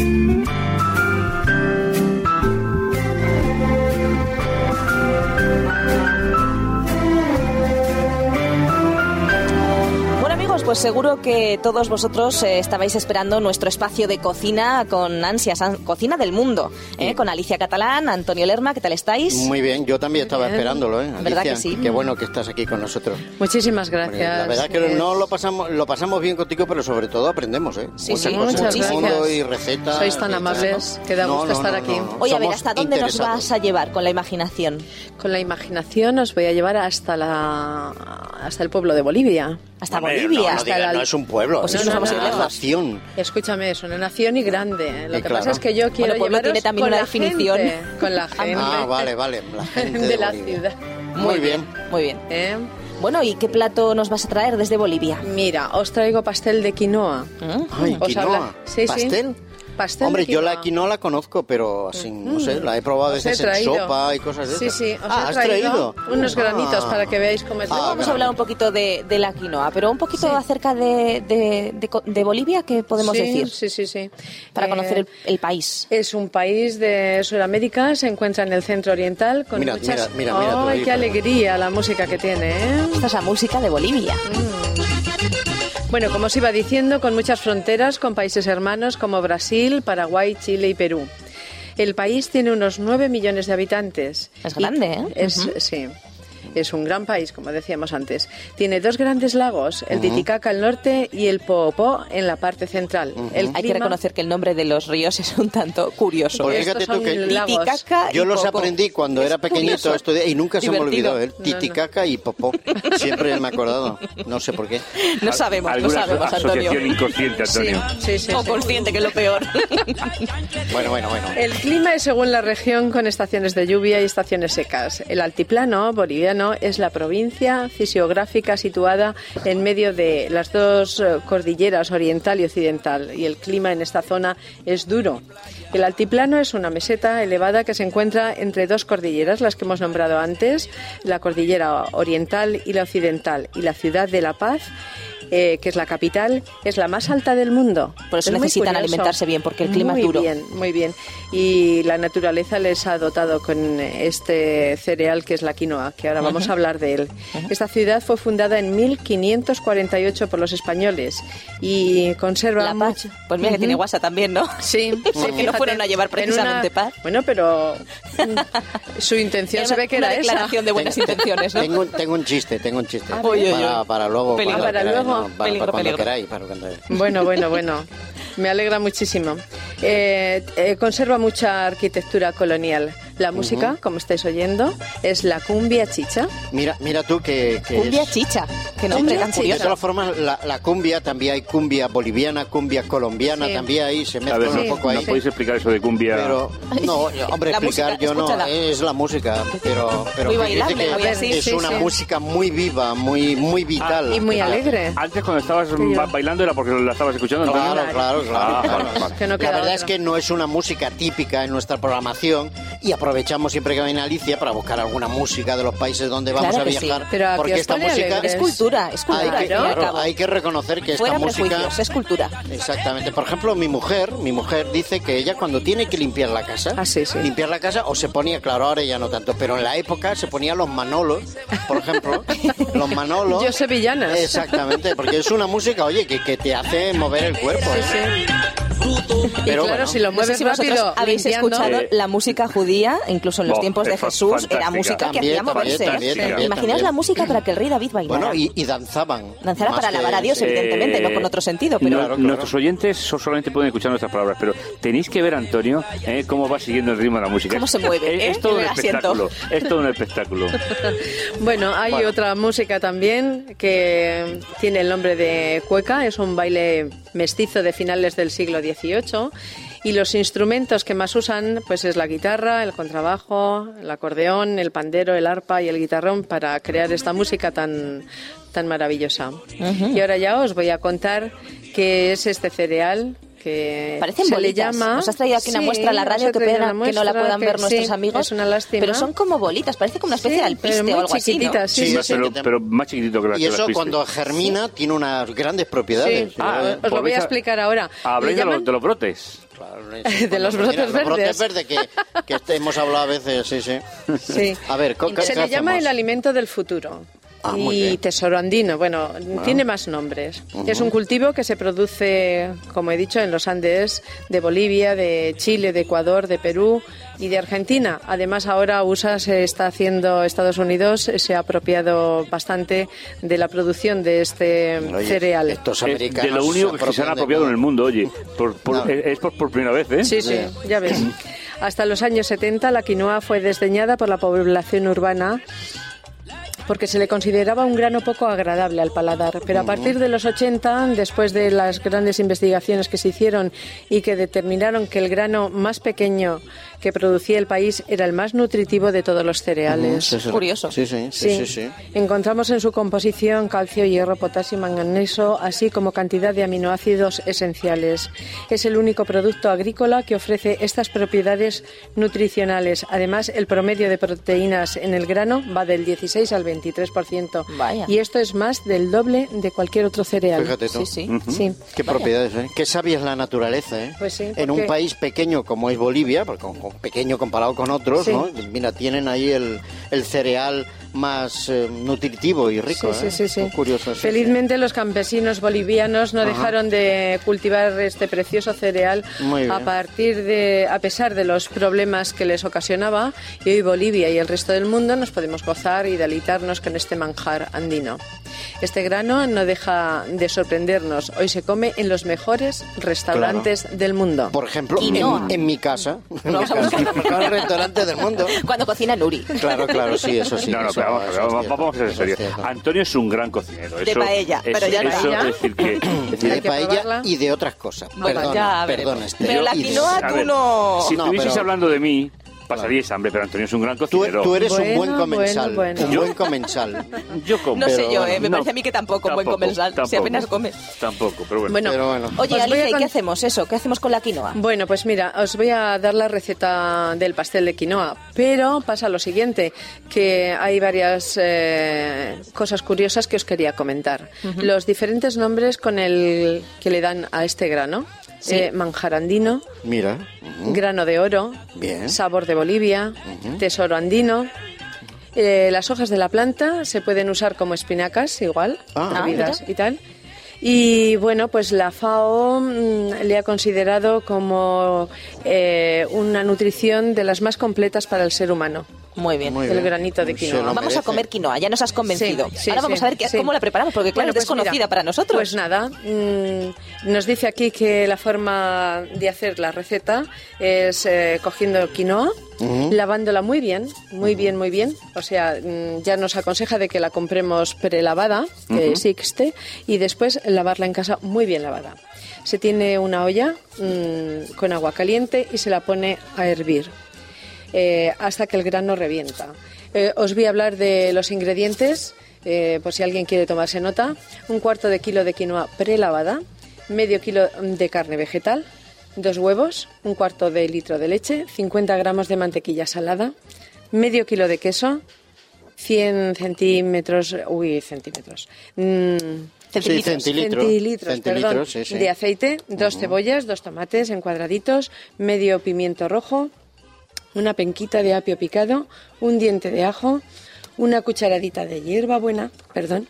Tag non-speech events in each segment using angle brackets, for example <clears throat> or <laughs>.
you. Pues seguro que todos vosotros eh, estabais esperando nuestro espacio de cocina con ansias, cocina del mundo, eh, con Alicia Catalán, Antonio Lerma, ¿qué tal estáis? Muy bien, yo también estaba esperándolo, ¿eh? ¿Verdad que sí? Qué bueno que estás aquí con nosotros. Muchísimas gracias. la verdad que no lo pasamos, lo pasamos bien contigo, pero sobre todo aprendemos, ¿eh? Sí, sí, muchas gracias. y recetas. Sois tan amables, que da gusto estar aquí. Oye, a ver, ¿hasta dónde nos vas a llevar con la imaginación? Con la imaginación os voy a llevar hasta la hasta el pueblo de Bolivia. Hasta Bolivia. Hasta no es un pueblo, es una, nación. Escúchame, es una nación y grande. Lo que pasa es que yo quiero bueno, pueblo tiene también una definición. con la <laughs> gente. Ah, vale, vale. La <laughs> gente de, la ciudad. Muy, bien. Muy bien. ¿Eh? Bueno, ¿y qué plato nos vas a traer desde Bolivia? Mira, os traigo pastel de quinoa. Ay, quinoa. Sí, ¿Pastel? Sí. Hombre, yo la quinoa la conozco, pero así, no sé, la he probado a veces en sopa y cosas de esas. Sí, sí, os ah, he traído, unos granitos para que veáis cómo es. Ah, vamos a hablar un poquito de, la quinoa, pero un poquito acerca de, de, Bolivia, ¿qué podemos decir? Sí, sí, sí. Para conocer el, país. Es un país de Sudamérica, se encuentra en el centro oriental con mira, muchas... Mira, mira, ¡Ay, qué alegría la música que tiene, ¿eh? Esta es la música de Bolivia. Mm. Bueno, como os iba diciendo, con muchas fronteras con países hermanos como Brasil, Paraguay, Chile y Perú. El país tiene unos 9 millones de habitantes. Es grande, ¿eh? Es, Sí. Es un gran país, como decíamos antes. Tiene dos grandes lagos, el Titicaca al norte y el Poopó en la parte central. Hay que reconocer que el nombre de los ríos es un tanto curioso. Pues fíjate tú que Titicaca yo los aprendí cuando era pequeñito estudié, y nunca se me olvidó. El ¿eh? Titicaca y Popó. Siempre me he acordado. No sé por qué. No sabemos, no sabemos, Antonio. asociación inconsciente, Antonio. Sí, sí, o consciente, que es lo peor. bueno, bueno, bueno. El clima es según la región con estaciones de lluvia y estaciones secas. El altiplano es la provincia fisiográfica situada en medio de las dos eh, cordilleras oriental y occidental y el clima en esta zona es duro. El altiplano es una meseta elevada que se encuentra entre dos cordilleras, las que hemos nombrado antes, la cordillera oriental y la occidental, y la ciudad de La Paz eh, que es la capital, es la más alta del mundo. Por eso necesitan alimentarse bien, porque el clima es duro. Muy bien, muy bien. Y la naturaleza les ha dotado con este cereal que es la quinoa, que ahora vamos a hablar de él. Esta ciudad fue fundada en 1548 por los españoles y conserva la paz. Pues mira que tiene guasa también, ¿no? Sí, <laughs> sí que no fueron a llevar precisamente paz. Bueno, pero mm, <laughs> su intención se ve que era esa. de buenas intenciones, ¿no? Tengo, tengo, un chiste, tengo un chiste. para, para, luego. para luego bueno, bueno, bueno. Me alegra muchísimo. Eh, eh, conserva mucha arquitectura colonial. La música, como estáis oyendo, es la cumbia chicha. Mira, mira tú que... cumbia chicha, que nombre tan De todas formas, la, cumbia, también hay cumbia boliviana, cumbia colombiana, también ahí se mezcla un poco ahí. ¿No podéis explicar eso de cumbia? Pero, no, hombre, explicar yo no, es la música, pero, pero muy que es una música muy viva, muy, muy vital. y muy alegre. Antes cuando estabas bailando era porque la estabas escuchando. Claro, claro, claro. claro. la verdad es que no es una música típica en nuestra programación y aprovechamos siempre que viene Alicia para buscar alguna música de los países donde vamos a viajar. porque esta música es cultura, es cultura. Hay que, hay que reconocer que esta música es cultura. Exactamente. Por ejemplo, mi mujer, mi mujer dice que ella cuando tiene que limpiar la casa, ah, limpiar la casa o se ponía, claro, ahora ya no tanto, pero en la época se ponía los manolos, por ejemplo, <laughs> los manolos. Yo sevillana. Exactamente, porque es una música, oye, que, que te hace mover el cuerpo. ¿eh? Pero claro, si lo mueves rápido, habéis escuchado la música judía, incluso en los tiempos de Jesús, era música que hacía moverse. Imaginaos la música para que el rey David bailara. Bueno, y, danzaban. Danzara para alabar a Dios, evidentemente, no con otro sentido. Pero... Nuestros oyentes solamente pueden escuchar nuestras palabras, pero tenéis que ver, Antonio, eh, cómo va siguiendo el ritmo de la música. Cómo se mueve. Es, ¿eh? todo un espectáculo. Es todo un espectáculo. <laughs> bueno, hay otra música también que tiene el nombre de cueca, es un baile mestizo de finales del siglo XVIII y los instrumentos que más usan pues es la guitarra, el contrabajo, el acordeón, el pandero, el arpa y el guitarrón para crear esta música tan tan maravillosa. Y ahora ya os voy a contar qué es este cereal que Parecen se le llama. Nos has traído aquí una muestra a la radio, que pena que no la puedan ver nuestros amigos. Es una lástima. Pero son como bolitas, parece como una especie de alpiste o algo así. ¿no? Sí, pero, pero, más chiquitito que la Y eso cuando germina tiene unas grandes propiedades. Ah, os lo voy a explicar ahora. Habléis de, los, de los brotes. <laughs> de los brotes verdes. Los brotes verdes que, que hemos hablado a veces, sí, sí. sí. A ver, Se le llama el alimento del futuro. Ah, y tesoro andino. Bueno, tiene más nombres. Es un cultivo que se produce, como he dicho, en los Andes de Bolivia, de Chile, de Ecuador, de Perú y de Argentina. Además, ahora USA se está haciendo, Estados Unidos se ha apropiado bastante de la producción de este cereal. Estos americanos de lo único que se han apropiado en el mundo, oye, es por, primera vez, ¿eh? Sí, sí, ya ves. <clears throat> Hasta los años 70 la quinoa fue desdeñada por la población urbana porque se le consideraba un grano poco agradable al paladar. Pero a partir de los 80, después de las grandes investigaciones que se hicieron y que determinaron que el grano más pequeño que producía el país era el más nutritivo de todos los cereales. Curioso. Sí sí, sí sí, Encontramos en su composición calcio, hierro, potasio y manganeso, así como cantidad de aminoácidos esenciales. Es el único producto agrícola que ofrece estas propiedades nutricionales. Además, el promedio de proteínas en el grano va del 16 al 23%. Vaya. Y esto es más del doble de cualquier otro cereal. Fíjate tú. Sí, sí. sí. Qué propiedades, ¿eh? Qué sabia es la naturaleza, ¿eh? Pues sí. En un país pequeño como es Bolivia, porque pequeño comparado con otros, ¿no? Mira, tienen ahí el, el cereal más eh, nutritivo y rico. Sí, sí, ¿eh? sí, curioso. Felizmente los campesinos bolivianos no dejaron de cultivar este precioso cereal a partir de, a pesar de los problemas que les ocasionaba. Y hoy Bolivia y el resto del mundo nos podemos gozar y deleitarnos con este manjar andino. Este grano no deja de sorprendernos. Hoy se come en los mejores restaurantes del mundo. Por ejemplo, en, mi casa. Vamos a <laughs> buscar el mejor restaurante del mundo. Cuando cocina Nuri. Claro, claro, sí, eso sí. No, no, pero vamos, vamos, a ser serios. Antonio es un gran cocinero. de paella, pero ya eso, es decir que, <laughs> de paella y de otras cosas. Perdona, perdona, Pero la quinoa tú no... Si estuvieses hablando de mí, pasaríais hambre, pero Antonio es un gran cocinero. Tú, eres un buen comensal. Un buen comensal. <laughs> Yo como. No sé yo, eh, me parece a mí que tampoco, un buen comensal. si apenas comes. Tampoco, pero bueno. bueno, Oye, Alicia, ¿y qué hacemos eso? ¿Qué hacemos con la quinoa? Bueno, pues mira, os voy a dar la receta del pastel de quinoa, pero pasa lo siguiente, que hay varias eh, cosas curiosas que os quería comentar. Los diferentes nombres con el que le dan a este grano. Eh, manjar andino, Mira. grano de oro, sabor de Bolivia, tesoro andino. Eh, las hojas de la planta se pueden usar como espinacas, igual, ah, y tal. Y bueno, pues la FAO mm, le ha considerado como eh, una nutrición de las más completas para el ser humano. Muy bien. el granito de quinoa. Vamos a comer quinoa, ya nos has convencido. Ahora vamos a ver cómo la preparamos, porque claro, es pues desconocida para nosotros. Pues nada, mm, nos dice aquí que la forma de hacer la receta es eh, cogiendo quinoa, lavándola muy bien, muy bien, muy bien. O sea, mm, ya nos aconseja de que la compremos prelavada, que existe, y después lavarla en casa muy bien lavada. Se tiene una olla mm, con agua caliente y se la pone a hervir eh, hasta que el grano revienta. Eh, os voy a hablar de los ingredientes, eh, por si alguien quiere tomarse nota. Un cuarto de kilo de quinoa prelavada, medio kilo de carne vegetal, dos huevos, un cuarto de litro de leche, 50 gramos de mantequilla salada, medio kilo de queso, 100 centímetros, uy, centímetros. Mm, centilitros, perdón, de aceite, dos cebollas, dos tomates en cuadraditos, medio pimiento rojo, una penquita de apio picado, un diente de ajo, una cucharadita de hierba buena, perdón,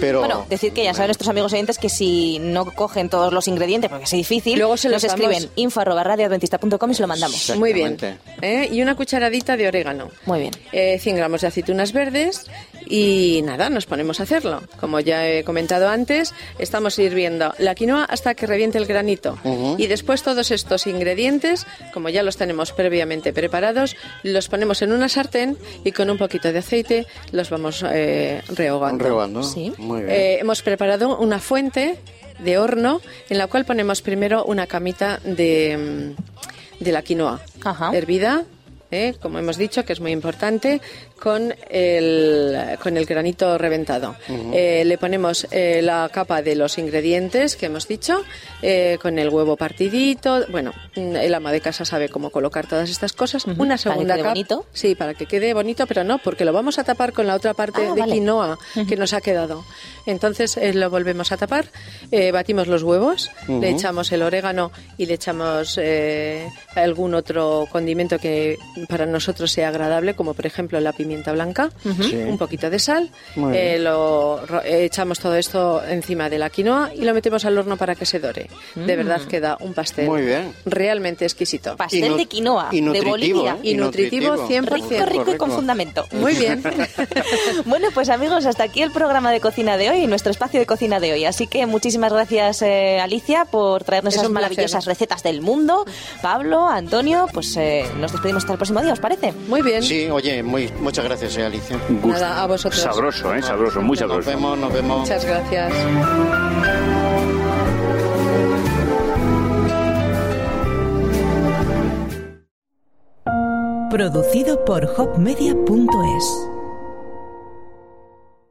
pero, bueno, decir que ya saben nuestros amigos oyentes que si no cogen todos los ingredientes, porque es difícil, Luego se los escriben info y se lo mandamos. Muy bien. ¿Eh? Y una cucharadita de orégano. Muy bien. 100 eh, gramos de aceitunas verdes y nada, nos ponemos a hacerlo. Como ya he comentado antes, estamos hirviendo la quinoa hasta que reviente el granito. Y después todos estos ingredientes, como ya los tenemos previamente preparados, los ponemos en una sartén y con un poquito de aceite los vamos eh, rehogando. Rehogando. Sí. Eh, hemos preparado una fuente de horno en la cual ponemos primero una camita de, mm, de la quinoa hervida, eh, como hemos dicho, que es muy importante, con el, con el granito reventado. Eh, le ponemos eh, la capa de los ingredientes que hemos dicho, eh, con el huevo partidito. Bueno, el ama de casa sabe cómo colocar todas estas cosas. Una segunda capa. bonito? Sí, para que quede bonito, pero no, porque lo vamos a tapar con la otra parte ah, de quinoa que nos ha quedado. Entonces lo volvemos a tapar, batimos los huevos, le echamos el orégano y le echamos algún otro condimento que para nosotros sea agradable, como por ejemplo la pimienta blanca, un poquito de sal, eh, lo echamos todo esto encima de la quinoa y lo metemos al horno para que se dore. De verdad mm. queda un pastel realmente exquisito. Pastel de quinoa, de Bolivia. ¿eh? Y, nutritivo, 100%. Rico, rico y con fundamento. Muy bien. <laughs> <laughs> bueno, pues amigos, hasta aquí el programa de cocina de hoy, nuestro espacio de cocina de hoy. Así que muchísimas gracias, eh, Alicia, por traernos esas maravillosas recetas del mundo. Pablo, Antonio, pues nos despedimos hasta el próximo día, ¿os parece? Muy bien. Sí, oye, muy, muchas gracias, eh, Alicia. Nada, a vosotros. Sabroso, ¿eh? Sabroso, muy sabroso. Nos vemos, nos vemos. Muchas gracias. Producido por hopmedia.es